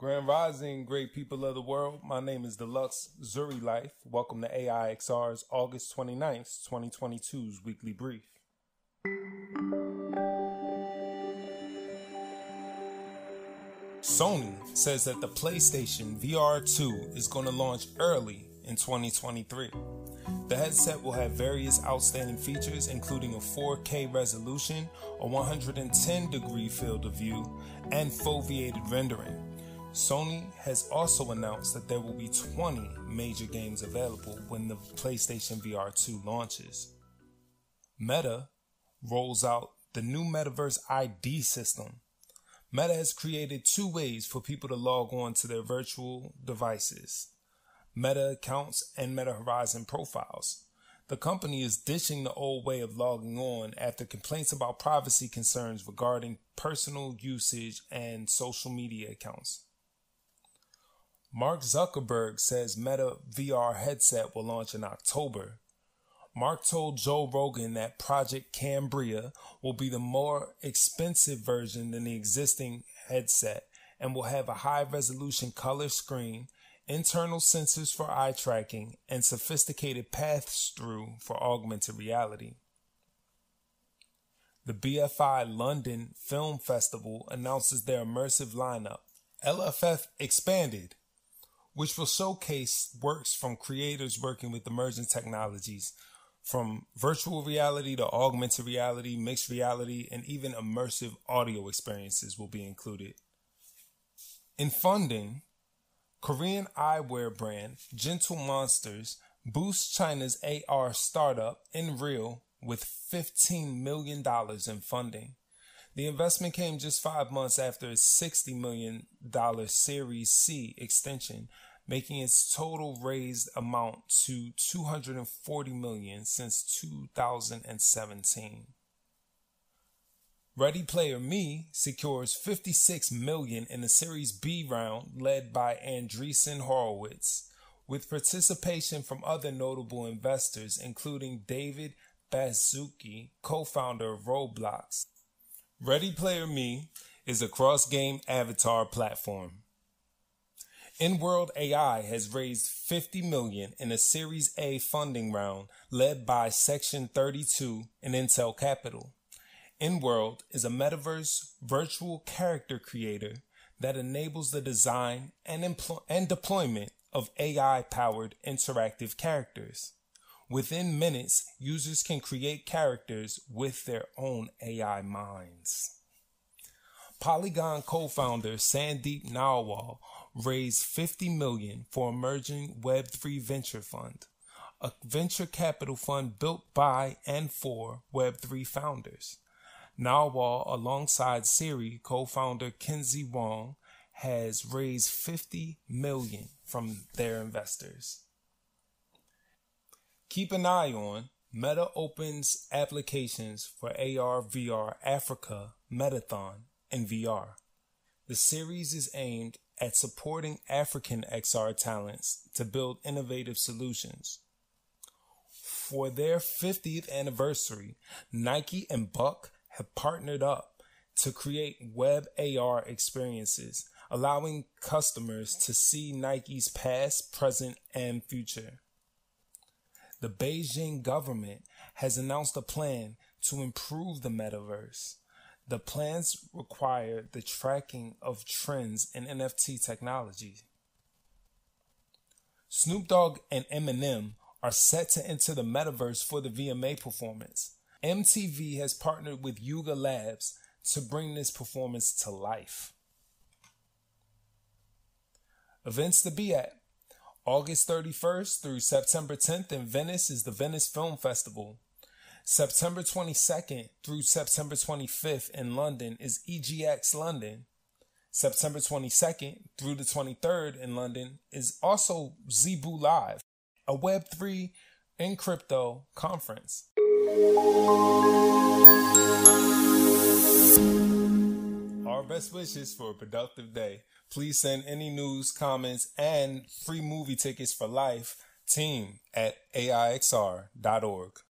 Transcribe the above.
Grand Rising, great people of the world. My name is Deluxe Zuri Life. Welcome to AIXR's August 29th, 2022's weekly brief. Sony says that the PlayStation VR 2 is going to launch early in 2023. The headset will have various outstanding features, including a 4K resolution, a 110 degree field of view, and foveated rendering. Sony has also announced that there will be 20 major games available when the PlayStation VR 2 launches. Meta rolls out the new Metaverse ID system. Meta has created two ways for people to log on to their virtual devices Meta accounts and Meta Horizon profiles. The company is ditching the old way of logging on after complaints about privacy concerns regarding personal usage and social media accounts. Mark Zuckerberg says Meta VR headset will launch in October. Mark told Joe Rogan that Project Cambria will be the more expensive version than the existing headset and will have a high resolution color screen internal sensors for eye tracking, and sophisticated passthrough for augmented reality. The BFI London Film Festival announces their immersive lineup, LFF Expanded, which will showcase works from creators working with emerging technologies from virtual reality to augmented reality, mixed reality, and even immersive audio experiences will be included. In funding, Korean eyewear brand Gentle Monsters boosts China's AR startup Nreal with $15 million in funding. The investment came just five months after its $60 million Series C extension, making its total raised amount to 240 million since 2017. Ready Player Me secures 56 million in the Series B round led by Andreessen Horowitz, with participation from other notable investors including David Baszucki, co-founder of Roblox. Ready Player Me is a cross-game avatar platform. InWorld AI has raised 50 million in a Series A funding round led by Section 32 and Intel Capital. InWorld is a metaverse virtual character creator that enables the design and, empl- and deployment of AI powered interactive characters. Within minutes, users can create characters with their own AI minds. Polygon co-founder Sandeep Nailwal raised 50 million for emerging Web3 venture fund, a venture capital fund built by and for Web3 founders. Nailwal, alongside Siri co-founder Kenzie Wong, has raised 50 million from their investors. Keep an eye on Meta opens applications for AR VR Africa Metathon and VR. The series is aimed at supporting African XR talents to build innovative solutions. For their 50th anniversary, Nike and Buck have partnered up to create web AR experiences, allowing customers to see Nike's past, present, and future. The Beijing government has announced a plan to improve the metaverse. The plans require the tracking of trends in NFT technology. Snoop Dogg and Eminem are set to enter the metaverse for the VMA performance. MTV has partnered with Yuga Labs to bring this performance to life. Events to be at August 31st through September 10th in Venice is the Venice Film Festival. September 22nd through September 25th in London is EGX London. September 22nd through the 23rd in London is also Zebu Live, a Web3 in crypto conference. Our best wishes for a productive day. Please send any news, comments, and free movie tickets for life team at AIXR.org.